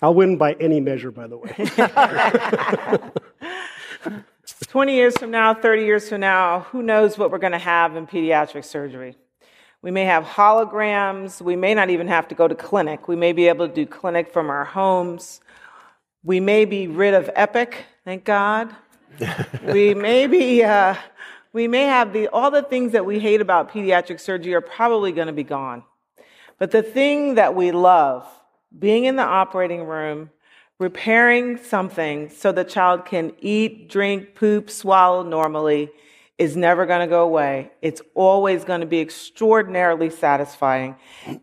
I'll win by any measure, by the way. 20 years from now, 30 years from now, who knows what we're going to have in pediatric surgery? We may have holograms. We may not even have to go to clinic. We may be able to do clinic from our homes. We may be rid of Epic, thank God. we may be, uh, we may have the, all the things that we hate about pediatric surgery are probably going to be gone. But the thing that we love, being in the operating room, repairing something so the child can eat, drink, poop, swallow normally, is never going to go away. It's always going to be extraordinarily satisfying,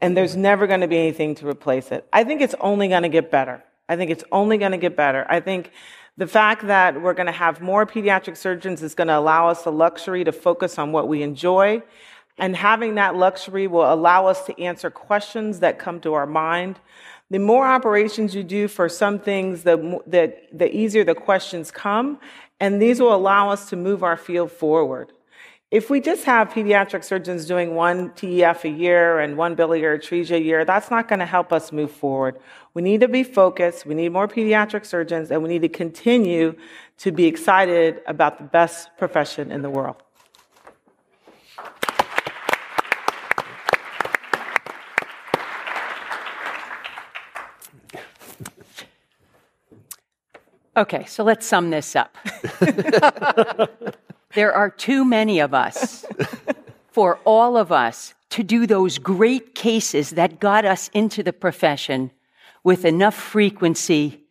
and there's never going to be anything to replace it. I think it's only going to get better. I think it's only going to get better. I think the fact that we're going to have more pediatric surgeons is going to allow us the luxury to focus on what we enjoy. And having that luxury will allow us to answer questions that come to our mind. The more operations you do for some things, the, the, the easier the questions come. And these will allow us to move our field forward. If we just have pediatric surgeons doing one TEF a year and one biliary atresia a year, that's not going to help us move forward. We need to be focused. We need more pediatric surgeons, and we need to continue to be excited about the best profession in the world. Okay, so let's sum this up. there are too many of us for all of us to do those great cases that got us into the profession with enough frequency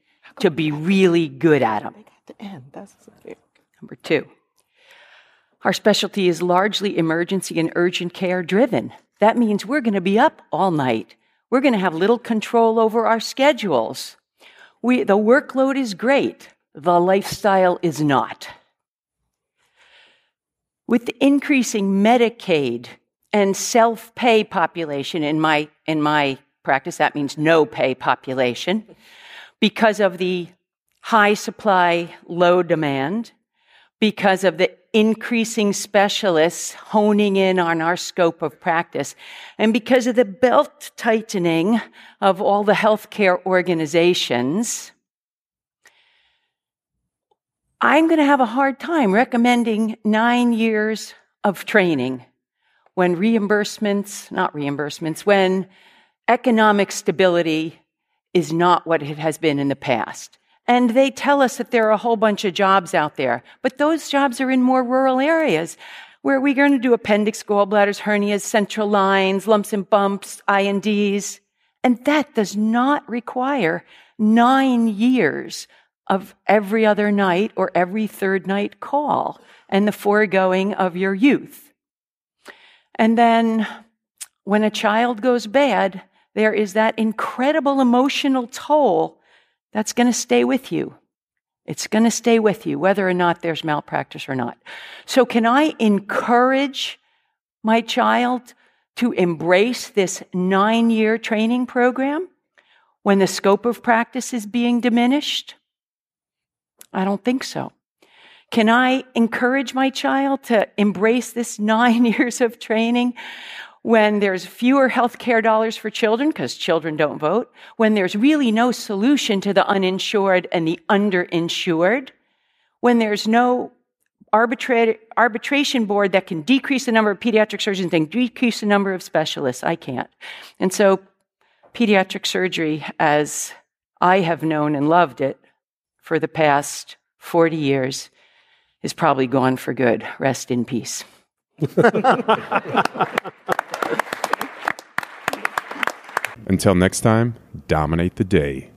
to be really good at them. Number two, our specialty is largely emergency and urgent care driven. That means we're going to be up all night. We're going to have little control over our schedules. We, the workload is great, the lifestyle is not. With the increasing Medicaid and self pay population in my, in my practice, that means no pay population, because of the high supply, low demand, because of the increasing specialists honing in on our scope of practice, and because of the belt tightening of all the healthcare organizations, I'm going to have a hard time recommending nine years of training when reimbursements, not reimbursements, when economic stability is not what it has been in the past. And they tell us that there are a whole bunch of jobs out there, but those jobs are in more rural areas where we're going to do appendix, gallbladders, hernias, central lines, lumps and bumps, I&Ds. And that does not require nine years of every other night or every third night call and the foregoing of your youth. And then when a child goes bad, there is that incredible emotional toll that's going to stay with you. It's going to stay with you, whether or not there's malpractice or not. So, can I encourage my child to embrace this nine year training program when the scope of practice is being diminished? I don't think so. Can I encourage my child to embrace this nine years of training when there's fewer healthcare dollars for children because children don't vote, when there's really no solution to the uninsured and the underinsured, when there's no arbitra- arbitration board that can decrease the number of pediatric surgeons and decrease the number of specialists. I can't. And so, pediatric surgery, as I have known and loved it for the past 40 years, is probably gone for good. Rest in peace. Until next time, dominate the day.